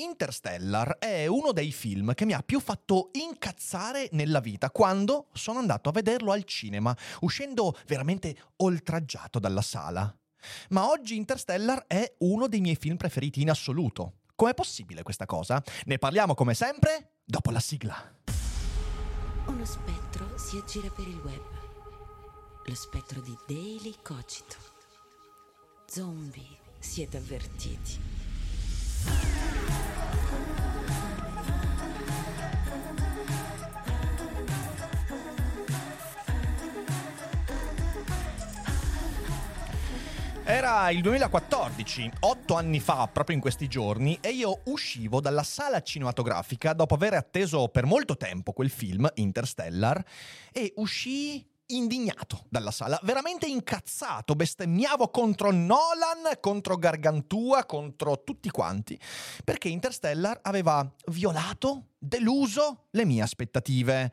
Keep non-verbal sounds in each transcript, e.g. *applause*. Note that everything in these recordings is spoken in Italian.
Interstellar è uno dei film che mi ha più fatto incazzare nella vita quando sono andato a vederlo al cinema, uscendo veramente oltraggiato dalla sala. Ma oggi Interstellar è uno dei miei film preferiti in assoluto. Com'è possibile questa cosa? Ne parliamo come sempre dopo la sigla. Uno spettro si aggira per il web. Lo spettro di Daily Cogito. Zombie, siete avvertiti. Era il 2014, otto anni fa, proprio in questi giorni, e io uscivo dalla sala cinematografica dopo aver atteso per molto tempo quel film, Interstellar, e uscii indignato dalla sala, veramente incazzato, bestemmiavo contro Nolan, contro Gargantua, contro tutti quanti, perché Interstellar aveva violato, deluso le mie aspettative.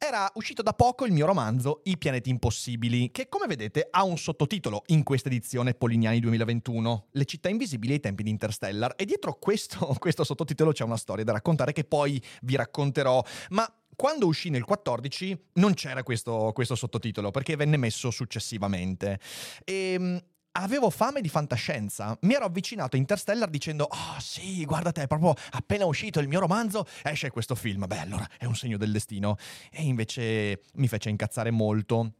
Era uscito da poco il mio romanzo I pianeti impossibili, che come vedete ha un sottotitolo in questa edizione Polignani 2021, Le città invisibili ai tempi di Interstellar, e dietro questo, *laughs* questo sottotitolo c'è una storia da raccontare che poi vi racconterò, ma quando uscì nel 14 non c'era questo, questo sottotitolo perché venne messo successivamente. E ehm, avevo fame di fantascienza. Mi ero avvicinato a Interstellar dicendo: Oh, sì, guarda te, proprio appena uscito il mio romanzo, esce questo film. Beh, allora è un segno del destino. E invece mi fece incazzare molto.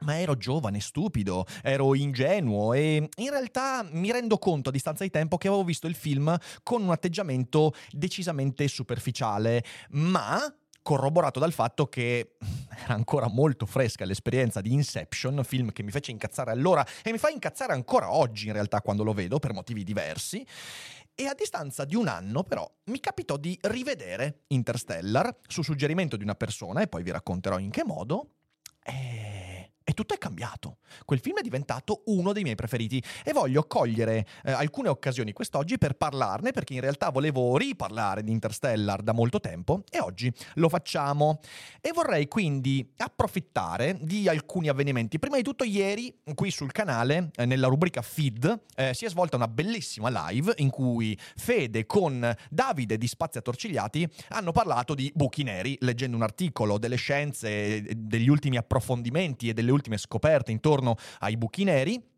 Ma ero giovane, stupido, ero ingenuo e in realtà mi rendo conto a distanza di tempo che avevo visto il film con un atteggiamento decisamente superficiale, ma corroborato dal fatto che *laughs* era ancora molto fresca l'esperienza di Inception, film che mi fece incazzare allora e mi fa incazzare ancora oggi in realtà quando lo vedo per motivi diversi. E a distanza di un anno, però, mi capitò di rivedere Interstellar su suggerimento di una persona, e poi vi racconterò in che modo. E e tutto è cambiato. Quel film è diventato uno dei miei preferiti e voglio cogliere eh, alcune occasioni quest'oggi per parlarne perché in realtà volevo riparlare di Interstellar da molto tempo e oggi lo facciamo. E vorrei quindi approfittare di alcuni avvenimenti. Prima di tutto ieri qui sul canale, eh, nella rubrica Feed, eh, si è svolta una bellissima live in cui Fede con Davide di Spazi Attorcigliati hanno parlato di buchi neri, leggendo un articolo delle scienze, degli ultimi approfondimenti e delle ultime scoperte intorno ai buchi neri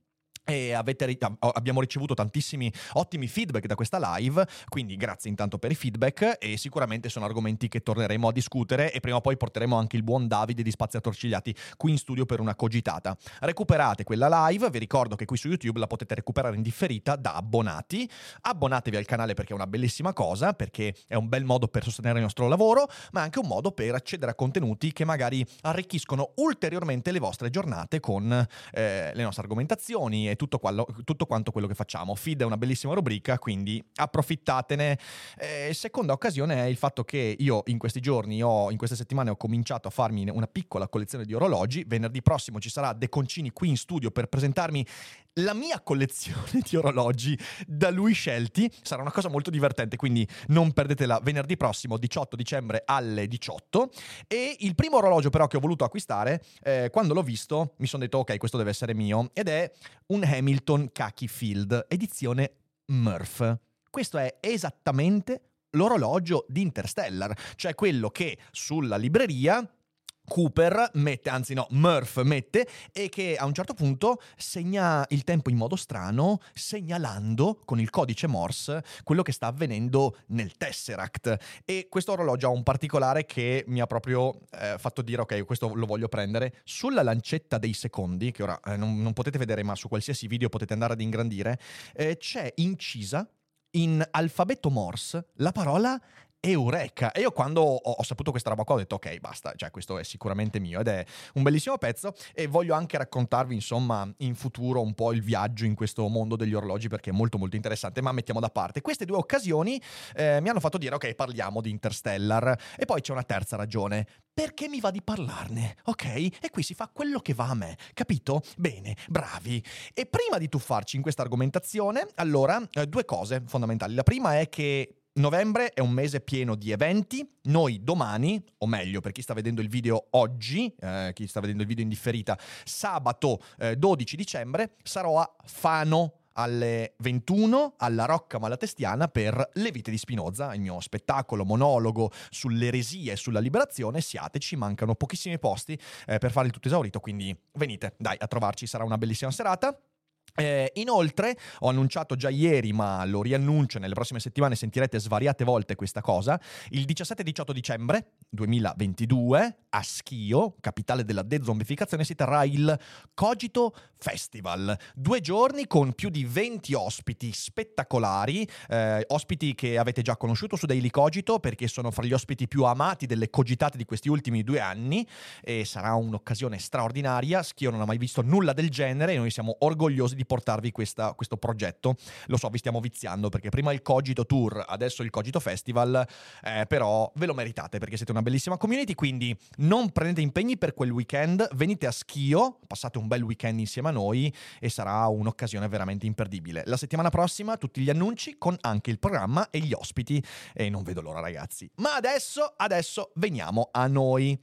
e avete, abbiamo ricevuto tantissimi ottimi feedback da questa live, quindi grazie intanto per i feedback e sicuramente sono argomenti che torneremo a discutere e prima o poi porteremo anche il buon Davide di Spazi Attorcigliati qui in studio per una cogitata. Recuperate quella live, vi ricordo che qui su YouTube la potete recuperare in differita da abbonati. Abbonatevi al canale perché è una bellissima cosa, perché è un bel modo per sostenere il nostro lavoro, ma anche un modo per accedere a contenuti che magari arricchiscono ulteriormente le vostre giornate con eh, le nostre argomentazioni tutto, quello, tutto, quanto quello che facciamo. Feed è una bellissima rubrica, quindi approfittatene. Eh, seconda occasione è il fatto che io in questi giorni, ho, in queste settimane, ho cominciato a farmi una piccola collezione di orologi. Venerdì prossimo ci sarà De Concini qui in studio per presentarmi la mia collezione di orologi da lui scelti. Sarà una cosa molto divertente, quindi non perdetela venerdì prossimo, 18 dicembre alle 18. E il primo orologio però che ho voluto acquistare, eh, quando l'ho visto, mi sono detto ok, questo deve essere mio, ed è un Hamilton Khaki Field, edizione Murph. Questo è esattamente l'orologio di Interstellar, cioè quello che sulla libreria Cooper mette, anzi no, Murph mette, e che a un certo punto segna il tempo in modo strano, segnalando con il codice Morse quello che sta avvenendo nel Tesseract. E questo orologio ha un particolare che mi ha proprio eh, fatto dire, ok, questo lo voglio prendere. Sulla lancetta dei secondi, che ora eh, non, non, potete vedere, ma su qualsiasi video potete andare ad ingrandire, eh, c'è incisa in alfabeto Morse la parola eureka. E io quando ho, ho, saputo questa roba qua ho detto ok, basta, cioè questo è sicuramente mio ed è un bellissimo pezzo e voglio anche raccontarvi insomma in futuro un po' il viaggio in questo mondo degli orologi perché è molto molto interessante, ma mettiamo da parte. Queste due occasioni eh, mi hanno fatto dire ok, parliamo di Interstellar e poi c'è una terza ragione. Perché mi va di parlarne, ok? E qui si fa quello che va a me, capito? Bene, bravi. E prima di tuffarci in questa argomentazione, allora, eh, due cose fondamentali. La prima è che Novembre è un mese pieno di eventi. Noi domani, o meglio per chi sta vedendo il video oggi, eh, chi sta vedendo il video in differita, sabato eh, 12 dicembre sarò a Fano alle 21 alla Rocca Malatestiana per Le vite di Spinoza, il mio spettacolo monologo sull'eresia e sulla liberazione. Siateci, mancano pochissimi posti eh, per fare il tutto esaurito, quindi venite, dai, a trovarci, sarà una bellissima serata. Eh, inoltre ho annunciato già ieri, ma lo riannuncio, nelle prossime settimane sentirete svariate volte questa cosa, il 17-18 dicembre 2022 a Schio, capitale della dezombificazione, si terrà il Cogito Festival. Due giorni con più di 20 ospiti spettacolari, eh, ospiti che avete già conosciuto su Daily Cogito perché sono fra gli ospiti più amati delle cogitate di questi ultimi due anni e sarà un'occasione straordinaria. Schio non ha mai visto nulla del genere e noi siamo orgogliosi di di portarvi questa, questo progetto. Lo so, vi stiamo viziando perché prima il Cogito Tour, adesso il Cogito Festival, eh, però ve lo meritate perché siete una bellissima community, quindi non prendete impegni per quel weekend, venite a Schio, passate un bel weekend insieme a noi e sarà un'occasione veramente imperdibile. La settimana prossima tutti gli annunci con anche il programma e gli ospiti e non vedo l'ora ragazzi. Ma adesso, adesso veniamo a noi.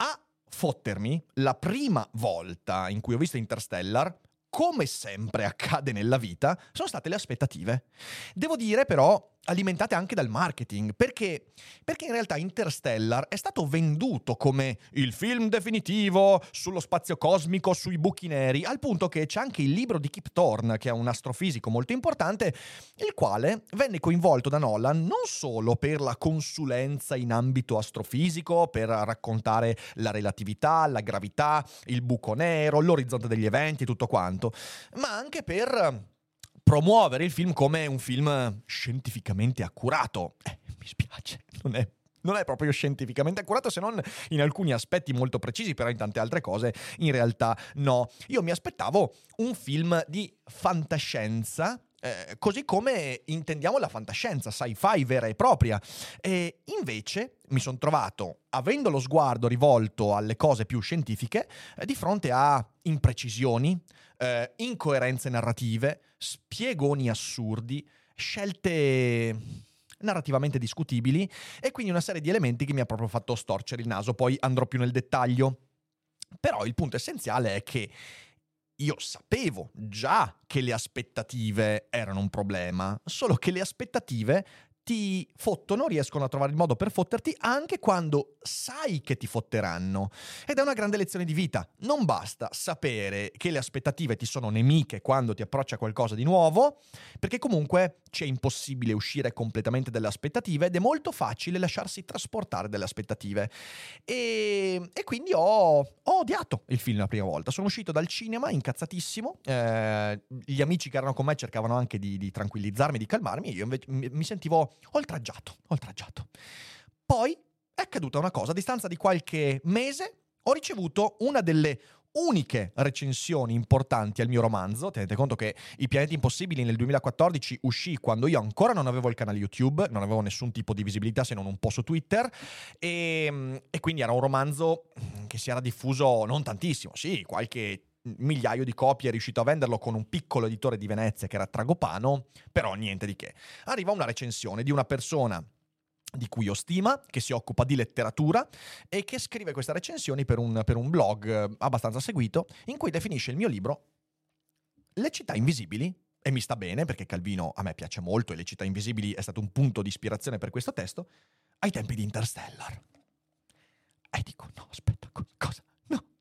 A fottermi la prima volta in cui ho visto Interstellar come sempre accade nella vita, sono state le aspettative. Devo dire però alimentate anche dal marketing, perché, perché in realtà Interstellar è stato venduto come il film definitivo sullo spazio cosmico, sui buchi neri, al punto che c'è anche il libro di Kip Thorne, che è un astrofisico molto importante, il quale venne coinvolto da Nolan non solo per la consulenza in ambito astrofisico, per raccontare la relatività, la gravità, il buco nero, l'orizzonte degli eventi, tutto quanto, ma anche per promuovere il film come un film scientificamente accurato. Eh, mi spiace, non è non è proprio scientificamente accurato se non in alcuni aspetti molto precisi, però in tante altre cose in realtà no. Io mi aspettavo un film di fantascienza. Eh, così come intendiamo la fantascienza, sci-fi vera e propria. E invece mi sono trovato, avendo lo sguardo rivolto alle cose più scientifiche, eh, di fronte a imprecisioni, eh, incoerenze narrative, spiegoni assurdi, scelte narrativamente discutibili e quindi una serie di elementi che mi ha proprio fatto storcere il naso, poi andrò più nel dettaglio. Però il punto essenziale è che io sapevo già che le aspettative erano un problema, solo che le aspettative ti fottono, riescono a trovare il modo per fotterti anche quando sai che ti fotteranno. Ed è una grande lezione di vita. Non basta sapere che le aspettative ti sono nemiche quando ti approccia qualcosa di nuovo, perché comunque c'è impossibile uscire completamente dalle aspettative ed è molto facile lasciarsi trasportare dalle aspettative. E, e quindi ho, ho, odiato il film la prima volta. Sono uscito dal cinema incazzatissimo. Eh, gli amici che erano con me cercavano anche di, di tranquillizzarmi, di calmarmi. Io invece mi, sentivo oltraggiato, oltraggiato. Poi è accaduta una cosa, a distanza di qualche mese ho ricevuto una delle uniche recensioni importanti al mio romanzo. Tenete conto che I pianeti impossibili nel 2014 uscì quando io ancora non avevo il canale YouTube, non avevo nessun tipo di visibilità se non un po' su Twitter e, e quindi era un romanzo che si era diffuso non tantissimo, sì, qualche migliaio di copie, è riuscito a venderlo con un piccolo editore di Venezia che era Tragopano, però niente di che. Arriva una recensione di una persona di cui ho stima, che si occupa di letteratura e che scrive queste recensioni per un, per un blog eh, abbastanza seguito, in cui definisce il mio libro Le città invisibili, e mi sta bene perché Calvino a me piace molto e Le città invisibili è stato un punto di ispirazione per questo testo, ai tempi di Interstellar. E dico, no, aspetta, cosa?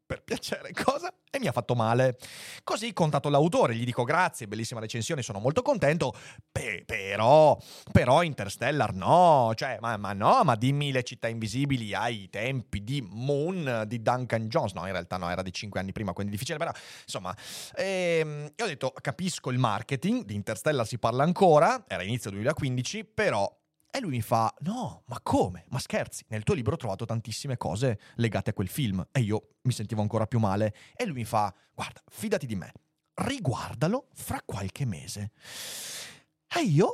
Per piacere, cosa? E mi ha fatto male. Così contato l'autore, gli dico grazie, bellissima recensione, sono molto contento, Pe- però, però Interstellar no, cioè, ma, ma, no, ma dimmi le città invisibili ai tempi di Moon, di Duncan Jones, no, in realtà no, era di 5 anni prima, quindi difficile, però, insomma, ehm, io ho detto, capisco il marketing, di Interstellar si parla ancora, era inizio 2015, però E lui mi fa, no, ma come? Ma scherzi, nel tuo libro ho trovato tantissime cose legate a quel film. E io mi sentivo ancora più male. E lui mi fa, guarda, fidati di me, riguardalo fra qualche mese. E io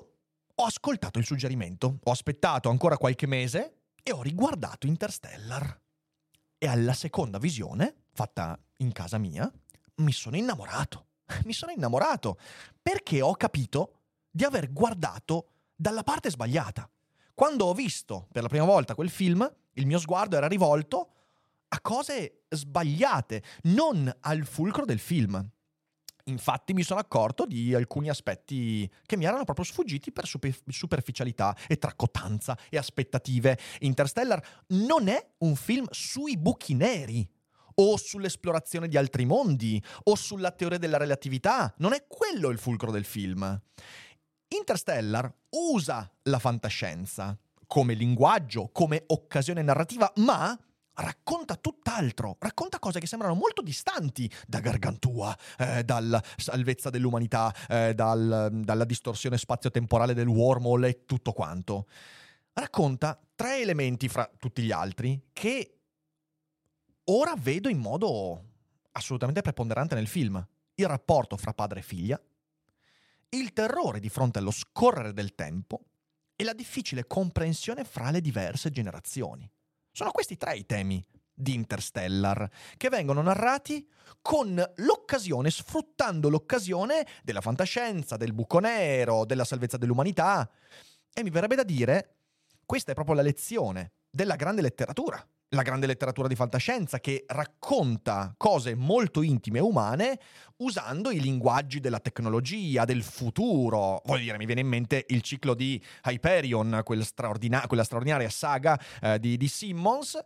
ho ascoltato il suggerimento, ho aspettato ancora qualche mese e ho riguardato Interstellar. E alla seconda visione, fatta in casa mia, mi sono innamorato. *laughs* Mi sono innamorato perché ho capito di aver guardato dalla parte sbagliata. Quando ho visto per la prima volta quel film, il mio sguardo era rivolto a cose sbagliate, non al fulcro del film. Infatti mi sono accorto di alcuni aspetti che mi erano proprio sfuggiti per super- superficialità e tracottanza e aspettative. Interstellar non è un film sui buchi neri o sull'esplorazione di altri mondi o sulla teoria della relatività. Non è quello il fulcro del film. Interstellar usa la fantascienza come linguaggio, come occasione narrativa, ma racconta tutt'altro, racconta cose che sembrano molto distanti da Gargantua, eh, dalla salvezza dell'umanità, eh, dal, dalla distorsione spazio-temporale del wormhole e tutto quanto. Racconta tre elementi fra tutti gli altri che ora vedo in modo assolutamente preponderante nel film. Il rapporto fra padre e figlia, il terrore di fronte allo scorrere del tempo e la difficile comprensione fra le diverse generazioni. Sono questi tre i temi di Interstellar, che vengono narrati con l'occasione, sfruttando l'occasione della fantascienza, del buco nero, della salvezza dell'umanità. E mi verrebbe da dire, questa è proprio la lezione della grande letteratura, la grande letteratura di fantascienza che racconta cose molto intime e umane usando i linguaggi della tecnologia, del futuro. Voglio dire, mi viene in mente il ciclo di Hyperion, quel straordina- quella straordinaria saga eh, di, di Simmons,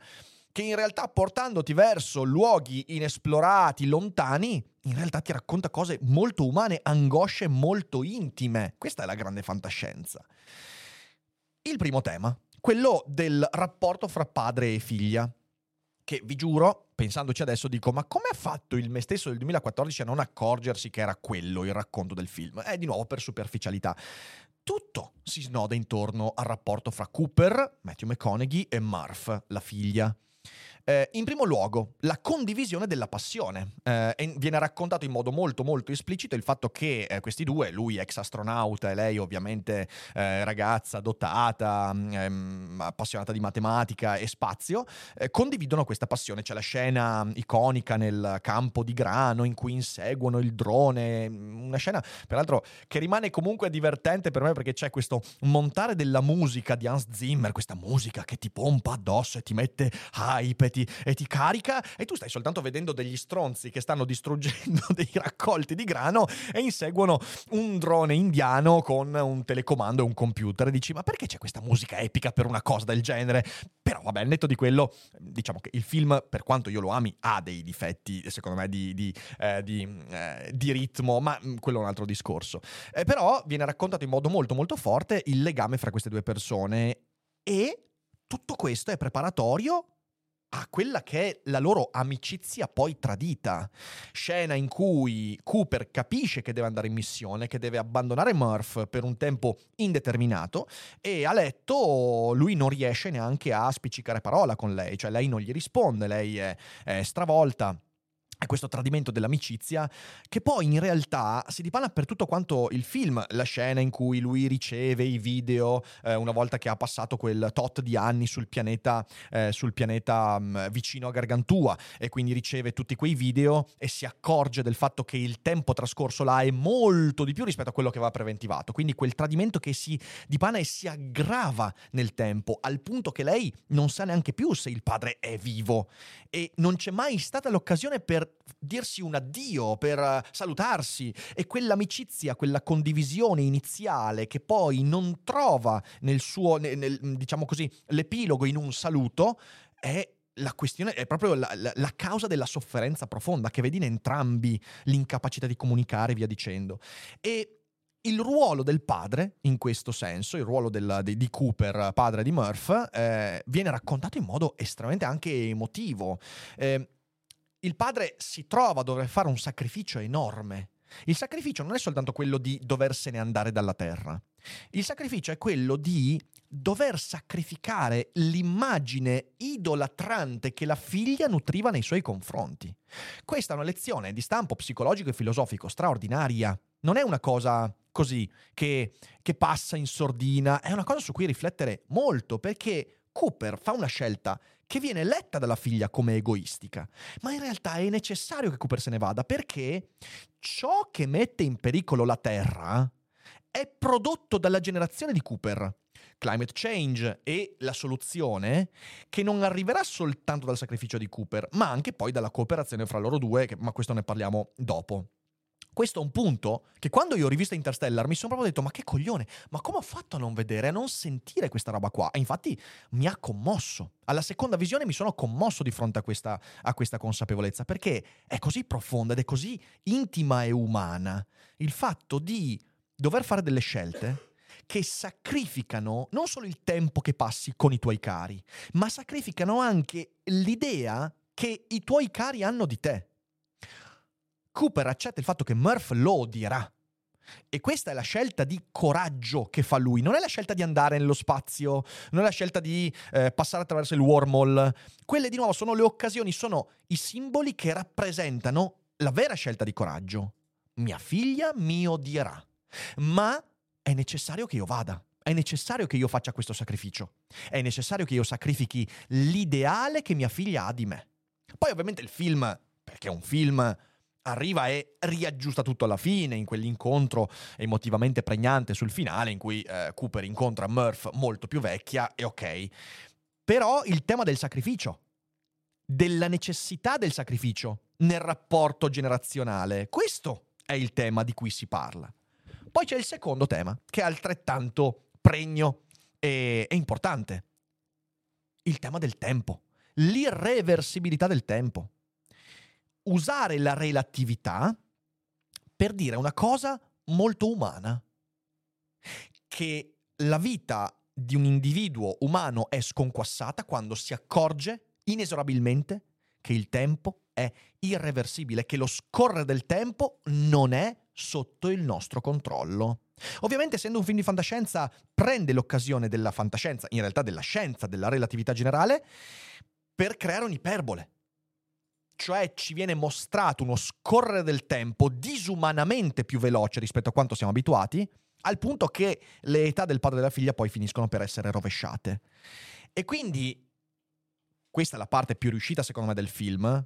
che in realtà portandoti verso luoghi inesplorati, lontani, in realtà ti racconta cose molto umane, angosce molto intime. Questa è la grande fantascienza. Il primo tema, quello del rapporto fra padre e figlia. Che vi giuro, pensandoci adesso, dico: ma come ha fatto il me stesso del 2014 a non accorgersi che era quello il racconto del film? È di nuovo per superficialità. Tutto si snoda intorno al rapporto fra Cooper, Matthew McConaughey e Murph, la figlia. Eh, in primo luogo, la condivisione della passione. Eh, viene raccontato in modo molto molto esplicito il fatto che eh, questi due, lui ex astronauta e lei ovviamente eh, ragazza dotata, ehm, appassionata di matematica e spazio, eh, condividono questa passione. C'è la scena iconica nel campo di grano in cui inseguono il drone, una scena peraltro che rimane comunque divertente per me perché c'è questo montare della musica di Hans Zimmer, questa musica che ti pompa addosso e ti mette hype ti, e ti carica e tu stai soltanto vedendo degli stronzi che stanno distruggendo *laughs* dei raccolti di grano e inseguono un drone indiano con un telecomando e un computer e dici ma perché c'è questa musica epica per una cosa del genere? Però vabbè, al netto di quello, diciamo che il film, per quanto io lo ami, ha dei difetti, secondo me, di, di, eh, di, eh, di ritmo, ma mm, quello è un altro discorso. Eh, però viene raccontato in modo molto molto forte il legame fra queste due persone e tutto questo è preparatorio a quella che è la loro amicizia poi tradita. Scena in cui Cooper capisce che deve andare in missione, che deve abbandonare Murph per un tempo indeterminato e a letto lui non riesce neanche a spiccicare parola con lei, cioè lei non gli risponde, lei è, è stravolta è questo tradimento dell'amicizia che poi in realtà si dipana per tutto quanto il film, la scena in cui lui riceve i video eh, una volta che ha passato quel tot di anni sul pianeta, eh, sul pianeta um, vicino a Gargantua e quindi riceve tutti quei video e si accorge del fatto che il tempo trascorso là è molto di più rispetto a quello che aveva preventivato, quindi quel tradimento che si dipana e si aggrava nel tempo al punto che lei non sa neanche più se il padre è vivo. E non c'è mai stata l'occasione per dirsi un addio, per salutarsi e quell'amicizia, quella condivisione iniziale che poi non trova nel suo, nel, diciamo così, l'epilogo in un saluto, è la questione è proprio la, la, la, causa della sofferenza profonda che vedi in entrambi l'incapacità di comunicare via dicendo. E il ruolo del padre, in questo senso, il ruolo del, di, di, Cooper, padre di Murph, eh, viene raccontato in modo estremamente anche emotivo. Eh, il padre si trova a dover fare un sacrificio enorme. Il sacrificio non è soltanto quello di doversene andare dalla terra. Il sacrificio è quello di dover sacrificare l'immagine idolatrante che la figlia nutriva nei suoi confronti. Questa è una lezione di stampo psicologico e filosofico straordinaria. Non è una cosa così che, che passa in sordina, è una cosa su cui riflettere molto perché Cooper fa una scelta che viene letta dalla figlia come egoistica, ma in realtà è necessario che Cooper se ne vada perché ciò che mette in pericolo la Terra è prodotto dalla generazione di Cooper. Climate change e la soluzione che non arriverà soltanto dal sacrificio di Cooper, ma anche poi dalla cooperazione fra loro due, che, ma questo ne parliamo dopo. Questo è un punto che quando io ho rivisto Interstellar mi sono proprio detto ma che coglione, ma come ho fatto a non vedere, a non sentire questa roba qua? E infatti mi ha commosso. Alla seconda visione mi sono commosso di fronte a questa, a questa consapevolezza, perché è così profonda ed è così intima e umana il fatto di dover fare delle scelte che sacrificano non solo il tempo che passi con i tuoi cari, ma sacrificano anche l'idea che i tuoi cari hanno di te. Cooper accetta il fatto che Murph lo odierà. E questa è la scelta di coraggio che fa lui, non è la scelta di andare nello spazio, non è la scelta di eh, passare attraverso il wormhole. Quelle di nuovo sono le occasioni, sono i simboli che rappresentano la vera scelta di coraggio. Mia figlia mi odierà, ma è necessario che io vada. È necessario che io faccia questo sacrificio. È necessario che io sacrifichi l'ideale che mia figlia ha di me. Poi ovviamente il film, perché è un film arriva e riaggiusta tutto alla fine, in quell'incontro emotivamente pregnante sul finale, in cui eh, Cooper incontra Murph molto più vecchia, e ok. Però il tema del sacrificio, della necessità del sacrificio nel rapporto generazionale, questo è il tema di cui si parla. Poi c'è il secondo tema, che è altrettanto pregno e, e importante. Il tema del tempo, l'irreversibilità del tempo usare la relatività per dire una cosa molto umana, che la vita di un individuo umano è sconquassata quando si accorge inesorabilmente che il tempo è irreversibile, che lo scorrere del tempo non è sotto il nostro controllo. Ovviamente, essendo un film di fantascienza, prende l'occasione della fantascienza, in realtà della scienza, della relatività generale, per creare un'iperbole cioè ci viene mostrato uno scorrere del tempo disumanamente più veloce rispetto a quanto siamo abituati, al punto che le età del padre e della figlia poi finiscono per essere rovesciate. E quindi questa è la parte più riuscita secondo me del film,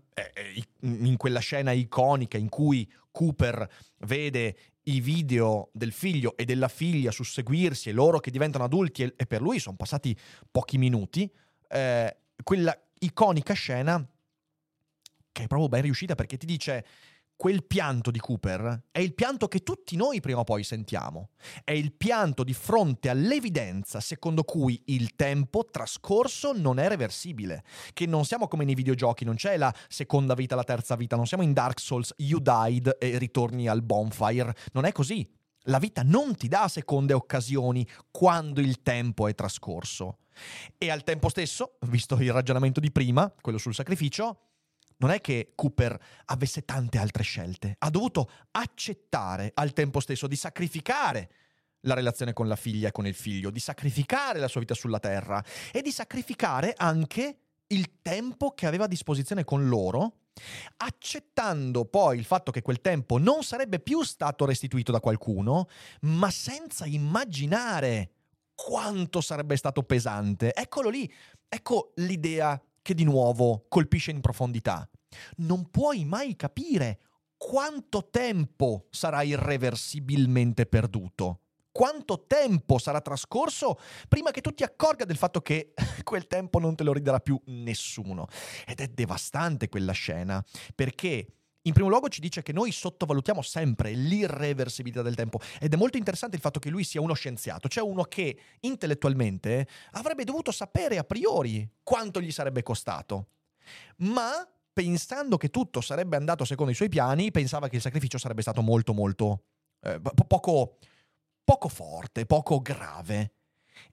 in quella scena iconica in cui Cooper vede i video del figlio e della figlia susseguirsi e loro che diventano adulti e per lui sono passati pochi minuti, eh, quella iconica scena che è proprio ben riuscita perché ti dice quel pianto di Cooper è il pianto che tutti noi prima o poi sentiamo. È il pianto di fronte all'evidenza secondo cui il tempo trascorso non è reversibile. Che non siamo come nei videogiochi, non c'è la seconda vita, la terza vita, non siamo in Dark Souls, you died e ritorni al bonfire. Non è così. La vita non ti dà seconde occasioni quando il tempo è trascorso. E al tempo stesso, visto il ragionamento di prima, quello sul sacrificio, non è che Cooper avesse tante altre scelte, ha dovuto accettare al tempo stesso di sacrificare la relazione con la figlia e con il figlio, di sacrificare la sua vita sulla terra e di sacrificare anche il tempo che aveva a disposizione con loro, accettando poi il fatto che quel tempo non sarebbe più stato restituito da qualcuno, ma senza immaginare quanto sarebbe stato pesante. Eccolo lì, ecco l'idea che di nuovo colpisce in profondità. Non puoi mai capire quanto tempo sarà irreversibilmente perduto. Quanto tempo sarà trascorso prima che tu ti accorga del fatto che *laughs* quel tempo non te lo ridarà più nessuno. Ed è devastante quella scena, perché in primo luogo ci dice che noi sottovalutiamo sempre l'irreversibilità del tempo ed è molto interessante il fatto che lui sia uno scienziato, cioè uno che intellettualmente avrebbe dovuto sapere a priori quanto gli sarebbe costato. Ma pensando che tutto sarebbe andato secondo i suoi piani, pensava che il sacrificio sarebbe stato molto molto eh, poco, poco forte, poco grave.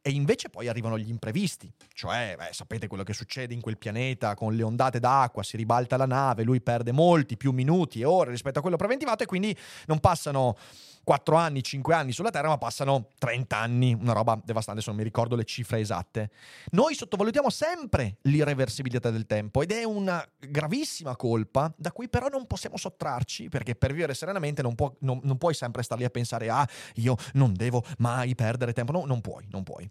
E invece poi arrivano gli imprevisti, cioè beh, sapete quello che succede in quel pianeta con le ondate d'acqua, si ribalta la nave, lui perde molti più minuti e ore rispetto a quello preventivato e quindi non passano 4 anni, 5 anni sulla Terra, ma passano 30 anni, una roba devastante, se non mi ricordo le cifre esatte. Noi sottovalutiamo sempre l'irreversibilità del tempo ed è una gravissima colpa da cui però non possiamo sottrarci perché per vivere serenamente non, può, non, non puoi sempre star lì a pensare ah, io non devo mai perdere tempo. No, non puoi, non puoi.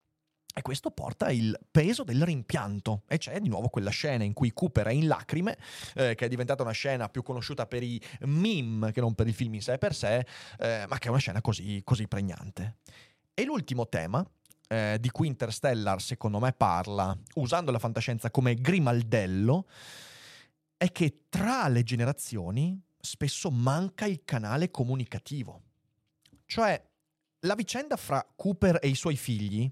E questo porta il peso del rimpianto. E c'è di nuovo quella scena in cui Cooper è in lacrime, eh, che è diventata una scena più conosciuta per i meme che non per il film in sé per sé, eh, ma che è una scena così, così pregnante. E l'ultimo tema, eh, di cui Interstellar secondo me parla, usando la fantascienza come grimaldello, è che tra le generazioni spesso manca il canale comunicativo. Cioè, la vicenda fra Cooper e i suoi figli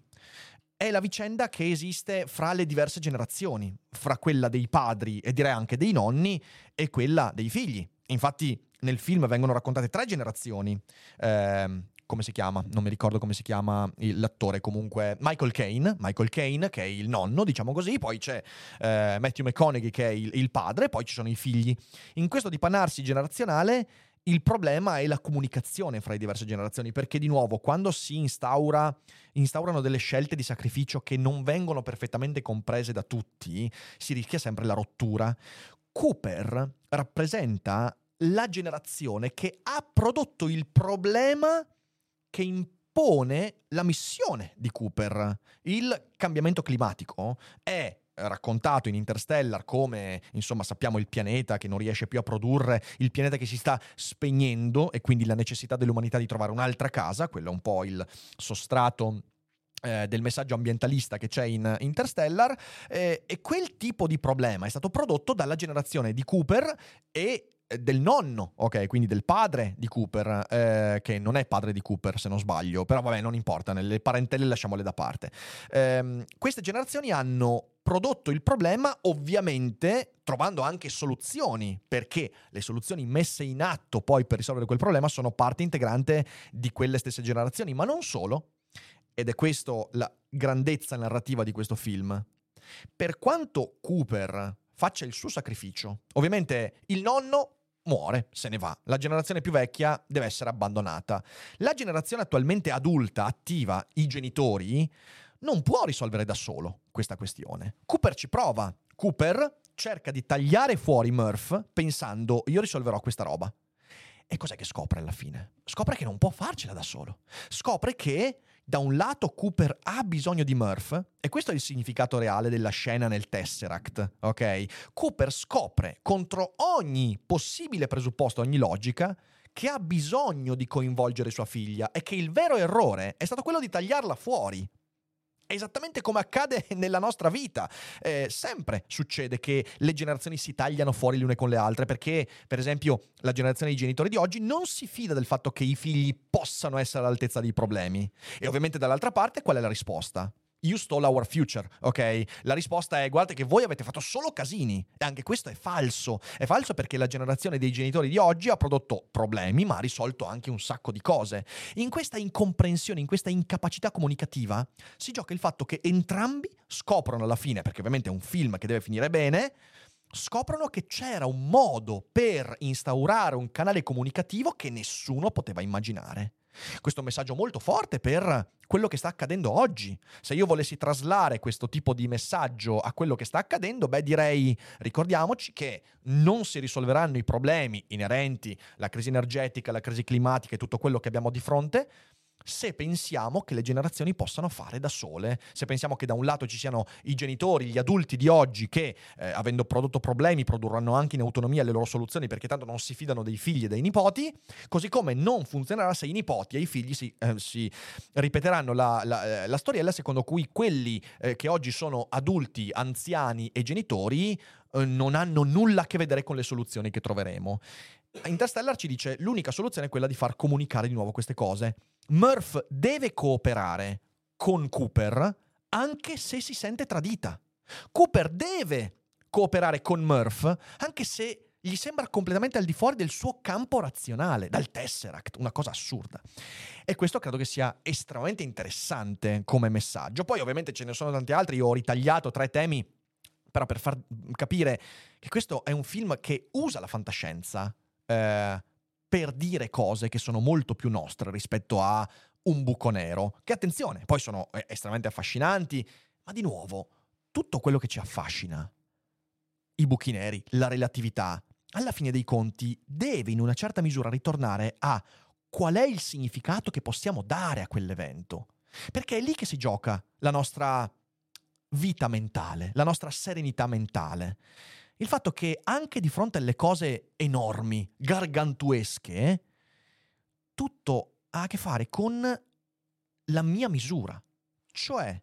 è la vicenda che esiste fra le diverse generazioni, fra quella dei padri e direi anche dei nonni e quella dei figli. Infatti nel film vengono raccontate tre generazioni. Eh, come si chiama? Non mi ricordo come si chiama l'attore, comunque Michael Caine, Michael Caine che è il nonno, diciamo così, poi c'è eh, Matthew McConaughey che è il, il padre, poi ci sono i figli. In questo dipanarsi generazionale il problema è la comunicazione fra le diverse generazioni, perché di nuovo quando si instaura, instaurano delle scelte di sacrificio che non vengono perfettamente comprese da tutti, si rischia sempre la rottura. Cooper rappresenta la generazione che ha prodotto il problema che impone la missione di Cooper. Il cambiamento climatico è raccontato in Interstellar come, insomma, sappiamo il pianeta che non riesce più a produrre, il pianeta che si sta spegnendo e quindi la necessità dell'umanità di trovare un'altra casa, quello è un po' il sostrato eh, del messaggio ambientalista che c'è in Interstellar eh, e quel tipo di problema è stato prodotto dalla generazione di Cooper e del nonno, ok, quindi del padre di Cooper, eh, che non è padre di Cooper se non sbaglio, però vabbè non importa, le parentele lasciamole da parte. Eh, queste generazioni hanno prodotto il problema ovviamente trovando anche soluzioni, perché le soluzioni messe in atto poi per risolvere quel problema sono parte integrante di quelle stesse generazioni, ma non solo, ed è questa la grandezza narrativa di questo film. Per quanto Cooper faccia il suo sacrificio, ovviamente il nonno muore, se ne va. La generazione più vecchia deve essere abbandonata. La generazione attualmente adulta, attiva, i genitori, non può risolvere da solo questa questione. Cooper ci prova. Cooper cerca di tagliare fuori Murph pensando io risolverò questa roba. E cos'è che scopre alla fine? Scopre che non può farcela da solo. Scopre che da un lato Cooper ha bisogno di Murph, e questo è il significato reale della scena nel Tesseract, ok? Cooper scopre contro ogni possibile presupposto, ogni logica, che ha bisogno di coinvolgere sua figlia e che il vero errore è stato quello di tagliarla fuori. Esattamente come accade *laughs* nella nostra vita. Eh, sempre succede che le generazioni si tagliano fuori le une con le altre perché, per esempio, la generazione dei genitori di oggi non si fida del fatto che i figli possano essere all'altezza dei problemi. E ovviamente dall'altra parte qual è la risposta? You stole our future, ok? La risposta è guardate che voi avete fatto solo casini e anche questo è falso. È falso perché la generazione dei genitori di oggi ha prodotto problemi ma ha risolto anche un sacco di cose. In questa incomprensione, in questa incapacità comunicativa si gioca il fatto che entrambi scoprono alla fine, perché ovviamente è un film che deve finire bene, scoprono che c'era un modo per instaurare un canale comunicativo che nessuno poteva immaginare. Questo è un messaggio molto forte per quello che sta accadendo oggi. Se io volessi traslare questo tipo di messaggio a quello che sta accadendo, beh direi ricordiamoci che non si risolveranno i problemi inerenti alla crisi energetica, alla crisi climatica e tutto quello che abbiamo di fronte se pensiamo che le generazioni possano fare da sole, se pensiamo che da un lato ci siano i genitori, gli adulti di oggi che, eh, avendo prodotto problemi, produrranno anche in autonomia le loro soluzioni perché tanto non si fidano dei figli e dei nipoti, così come non funzionerà se i nipoti e i figli si, eh, si ripeteranno la, la, eh, la, storiella secondo cui quelli eh, che oggi sono adulti, anziani e genitori eh, non hanno nulla a che vedere con le soluzioni che troveremo. Interstellar ci dice l'unica soluzione è quella di far comunicare di nuovo queste cose. Murph deve cooperare con Cooper anche se si sente tradita. Cooper deve cooperare con Murph anche se gli sembra completamente al di fuori del suo campo razionale, dal Tesseract, una cosa assurda. E questo credo che sia estremamente interessante come messaggio. Poi ovviamente ce ne sono tanti altri, io ho ritagliato tre temi, però per far capire che questo è un film che usa la fantascienza eh, per dire cose che sono molto più nostre rispetto a un buco nero, che attenzione, poi sono eh, estremamente affascinanti, ma di nuovo, tutto quello che ci affascina, i buchi neri, la relatività, alla fine dei conti deve in una certa misura ritornare a qual è il significato che possiamo dare a quell'evento. Perché è lì che si gioca la nostra vita mentale, la nostra serenità mentale il fatto che anche di fronte alle cose enormi, gargantuesche, tutto ha a che fare con la mia misura. Cioè,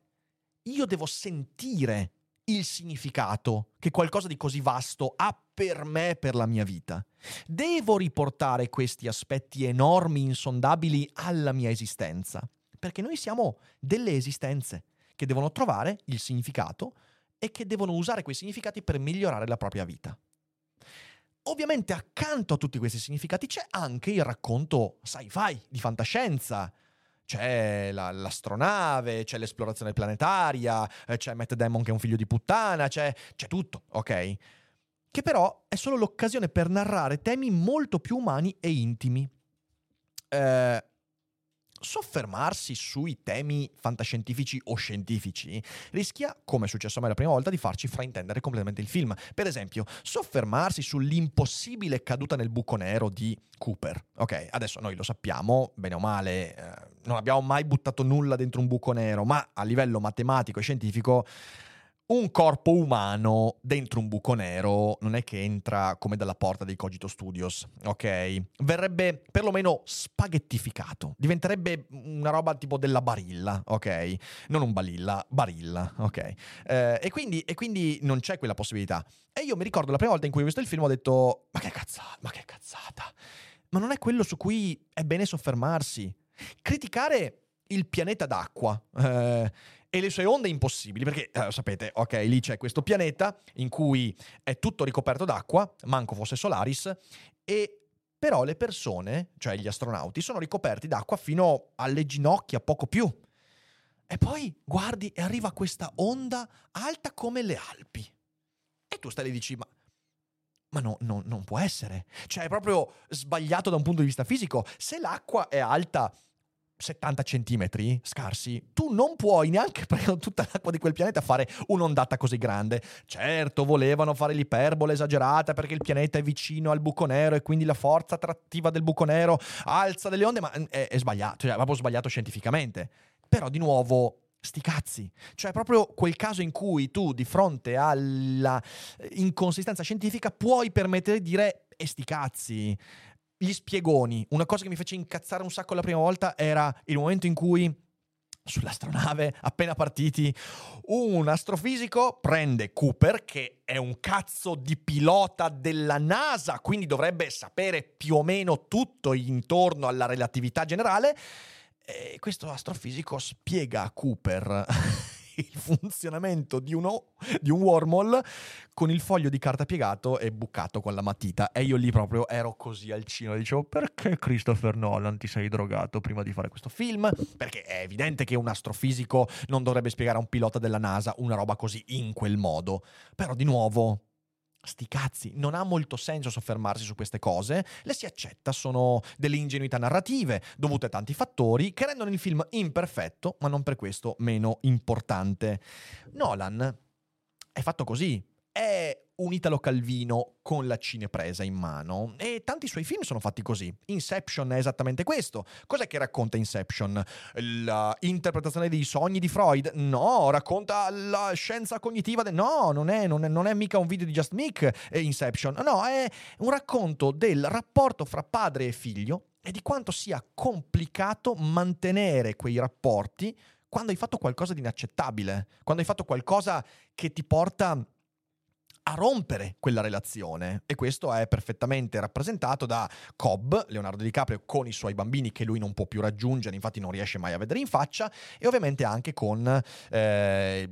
io devo sentire il significato che qualcosa di così vasto ha per me, per la mia vita. Devo riportare questi aspetti enormi, insondabili alla mia esistenza, perché noi siamo delle esistenze che devono trovare il significato e che devono usare quei significati per migliorare la propria vita. Ovviamente accanto a tutti questi significati c'è anche il racconto sci-fi, di fantascienza. C'è la, l'astronave, c'è l'esplorazione planetaria, eh, c'è Matt Damon che è un figlio di puttana, c'è, c'è tutto, ok? Che però è solo l'occasione per narrare temi molto più umani e intimi. Eh, soffermarsi sui temi fantascientifici o scientifici rischia, come è successo a me la prima volta, di farci fraintendere completamente il film. Per esempio, soffermarsi sull'impossibile caduta nel buco nero di Cooper. Ok, adesso noi lo sappiamo, bene o male, eh, non abbiamo mai buttato nulla dentro un buco nero, ma a livello matematico e scientifico un corpo umano dentro un buco nero non è che entra come dalla porta dei Cogito Studios, ok? Verrebbe perlomeno spaghettificato, diventerebbe una roba tipo della barilla, ok? Non un balilla, barilla, ok? Eh, e, quindi, e, quindi, non c'è quella possibilità. E io mi ricordo la prima volta in cui ho visto il film ho detto, ma che cazzata, ma che cazzata. Ma non è quello su cui è bene soffermarsi. Criticare il pianeta d'acqua. Eh, e le sue onde impossibili, perché eh, sapete, ok, lì c'è questo pianeta in cui è tutto ricoperto d'acqua, manco fosse Solaris, e però le persone, cioè gli astronauti, sono ricoperti d'acqua fino alle ginocchia, poco più. E poi guardi e arriva questa onda alta come le Alpi. E tu stai lì e dici, ma ma no, no, non può essere. Cioè, è proprio sbagliato da un punto di vista fisico. Se l'acqua è alta 70 centimetri scarsi, tu non puoi neanche *laughs* prendere tutta l'acqua di quel pianeta fare un'ondata così grande. Certo, volevano fare l'iperbole esagerata perché il pianeta è vicino al buco nero e quindi la forza attrattiva del buco nero alza delle onde, ma è, è sbagliato, cioè è proprio sbagliato scientificamente. Però di nuovo sti cazzi. Cioè, proprio quel caso in cui tu, di fronte alla inconsistenza scientifica, puoi permettere di dire e sti cazzi gli spiegoni. Una cosa che mi fece incazzare un sacco la prima volta era il momento in cui sull'astronave, appena partiti, un astrofisico prende Cooper, che è un cazzo di pilota della NASA, quindi dovrebbe sapere più o meno tutto intorno alla relatività generale. E questo astrofisico spiega a Cooper *laughs* il funzionamento di, uno, di un wormhole con il foglio di carta piegato e bucato con la matita. E io lì proprio ero così al cinema. Dicevo, perché Christopher Nolan ti sei drogato prima di fare questo film? Perché è evidente che un astrofisico non dovrebbe spiegare a un pilota della NASA una roba così in quel modo. Però di nuovo, sti cazzi, non ha molto senso soffermarsi su queste cose, le si accetta, sono delle ingenuità narrative dovute a tanti fattori che rendono il film imperfetto, ma non per questo meno importante. Nolan è fatto così, è un Italo Calvino con la cinepresa in mano e tanti suoi film sono fatti così. Inception è esattamente questo. Cos'è che racconta Inception? L'interpretazione dei sogni di Freud? No, racconta la scienza cognitiva. De... No, non è, non, è, non è, mica un video di Just Mick eh, Inception. No, è un racconto del rapporto fra padre e figlio e di quanto sia complicato mantenere quei rapporti quando hai fatto qualcosa di inaccettabile, quando hai fatto qualcosa che ti porta a rompere quella relazione e questo è perfettamente rappresentato da Cobb, Leonardo DiCaprio con i suoi bambini che lui non può più raggiungere, infatti non riesce mai a vedere in faccia e ovviamente anche con eh,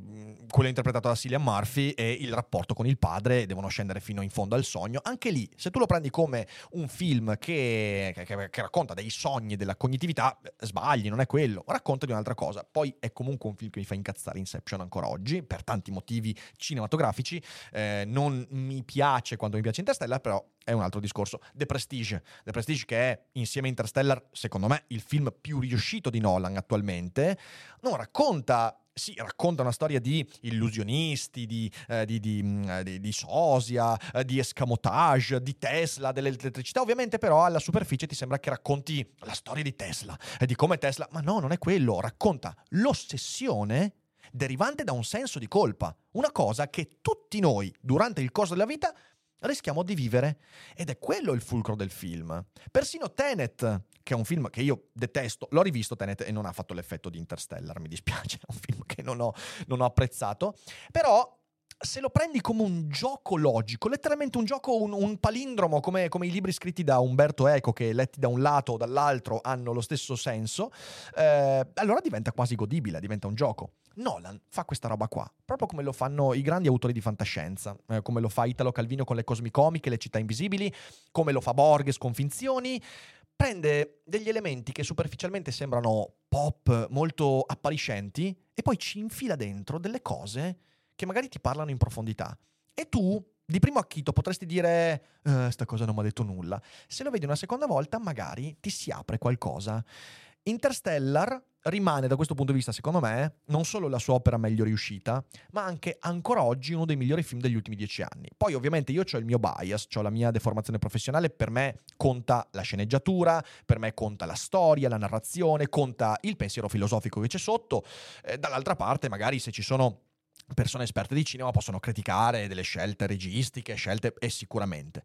quello interpretato da Cillian Murphy e il rapporto con il padre, devono scendere fino in fondo al sogno. Anche lì, se tu lo prendi come un film che, che, che racconta dei sogni, della cognitività, sbagli, non è quello, racconta di un'altra cosa. Poi è comunque un film che mi fa incazzare Inception ancora oggi, per tanti motivi cinematografici. Eh, non mi piace quando mi piace Interstellar, però è un altro discorso. The Prestige, The Prestige che è insieme a Interstellar, secondo me, il film più riuscito di Nolan attualmente, non racconta sì, racconta una storia di illusionisti, di, eh, di, di, mm, di, sosia, di escamotage, di Tesla, dell'elettricità. Ovviamente, però, alla superficie ti sembra che racconti la storia di Tesla e di come Tesla. Ma no, non è quello. Racconta l'ossessione derivante da un senso di colpa, una cosa che tutti noi durante il corso della vita rischiamo di vivere ed è quello il fulcro del film. Persino Tenet, che è un film che io detesto, l'ho rivisto Tenet e non ha fatto l'effetto di Interstellar, mi dispiace, *laughs* è un film che non ho, non ho apprezzato, però se lo prendi come un gioco logico, letteralmente un gioco, un, un palindromo, come, come, i libri scritti da Umberto Eco, che letti da un lato o dall'altro hanno lo stesso senso, eh, allora diventa quasi godibile, diventa un gioco. Nolan fa questa roba qua, proprio come lo fanno i grandi autori di fantascienza, eh, come lo fa Italo Calvino con le cosmicomiche, le città invisibili, come lo fa Borges con Finzioni. Prende degli elementi che superficialmente sembrano pop, molto appariscenti, e poi ci infila dentro delle cose che magari ti parlano in profondità. E tu, di primo acchito, potresti dire, eh, sta cosa non mi ha detto nulla. Se lo vedi una seconda volta, magari ti si apre qualcosa. Interstellar rimane da questo punto di vista, secondo me, non solo la sua opera meglio riuscita, ma anche ancora oggi uno dei migliori film degli ultimi dieci anni. Poi ovviamente io ho il mio bias, ho la mia deformazione professionale, per me conta la sceneggiatura, per me conta la storia, la narrazione, conta il pensiero filosofico che c'è sotto. Eh, dall'altra parte, magari se ci sono persone esperte di cinema possono criticare delle scelte registiche, scelte e sicuramente.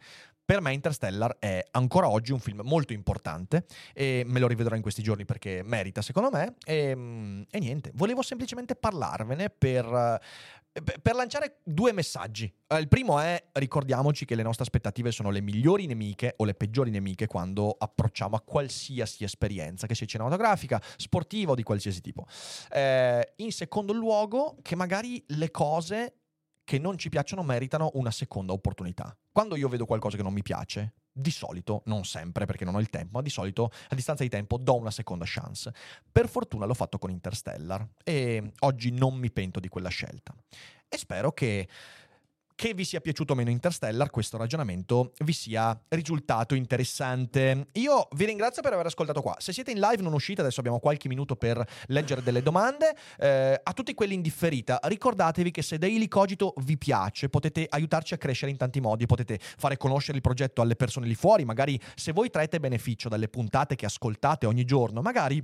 Per me Interstellar è ancora oggi un film molto importante e me lo rivedrò in questi giorni perché merita secondo me e, mm, e niente, volevo semplicemente parlarvene per per lanciare due messaggi. Eh, il primo è ricordiamoci che le nostre aspettative sono le migliori nemiche o le peggiori nemiche quando approcciamo a qualsiasi esperienza, che sia cinematografica, sportiva o di qualsiasi tipo. Eh, in secondo luogo, che magari le cose che non ci piacciono meritano una seconda opportunità. Quando io vedo qualcosa che non mi piace, di solito, non sempre perché non ho il tempo, ma di solito a distanza di tempo do una seconda chance. Per fortuna l'ho fatto con Interstellar e oggi non mi pento di quella scelta. E spero che che vi sia piaciuto meno Interstellar, questo ragionamento vi sia risultato interessante. Io vi ringrazio per aver ascoltato qua. Se siete in live non uscite, adesso abbiamo qualche minuto per leggere delle domande. Eh, a tutti quelli in differita, ricordatevi che se Daily Cogito vi piace, potete aiutarci a crescere in tanti modi, potete fare conoscere il progetto alle persone lì fuori, magari se voi traete beneficio dalle puntate che ascoltate ogni giorno, magari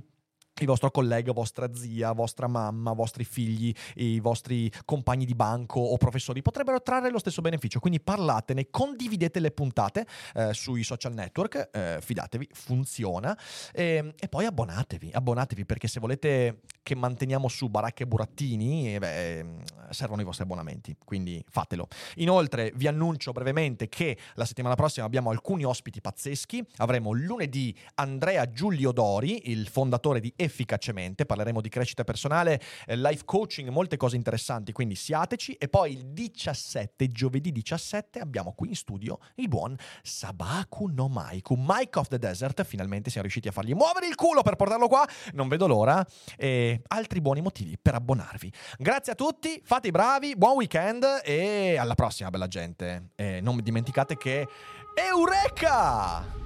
il vostro collega, vostra zia, vostra mamma, vostri figli, i vostri compagni di banco o professori potrebbero trarre lo stesso beneficio. Quindi parlatene, condividete le puntate eh, sui social network, eh, fidatevi, funziona. E, ehm, e, poi abbonatevi, abbonatevi perché se volete che manteniamo su baracche e burattini, eh beh, servono i vostri abbonamenti, quindi fatelo. Inoltre vi annuncio brevemente che la settimana prossima abbiamo alcuni ospiti pazzeschi. Avremo lunedì Andrea Giulio Dori, il fondatore di efficacemente. Parleremo di crescita personale, eh, life coaching, molte cose interessanti, quindi siateci. E poi il 17, giovedì 17, abbiamo qui in studio il buon Sabaku no Maiku, Mike of the Desert. Finalmente siamo riusciti a fargli muovere il culo per portarlo qua. Non vedo l'ora. E altri buoni motivi per abbonarvi. Grazie a tutti, fate i bravi, buon weekend e alla prossima, bella gente. E non dimenticate che Eureka!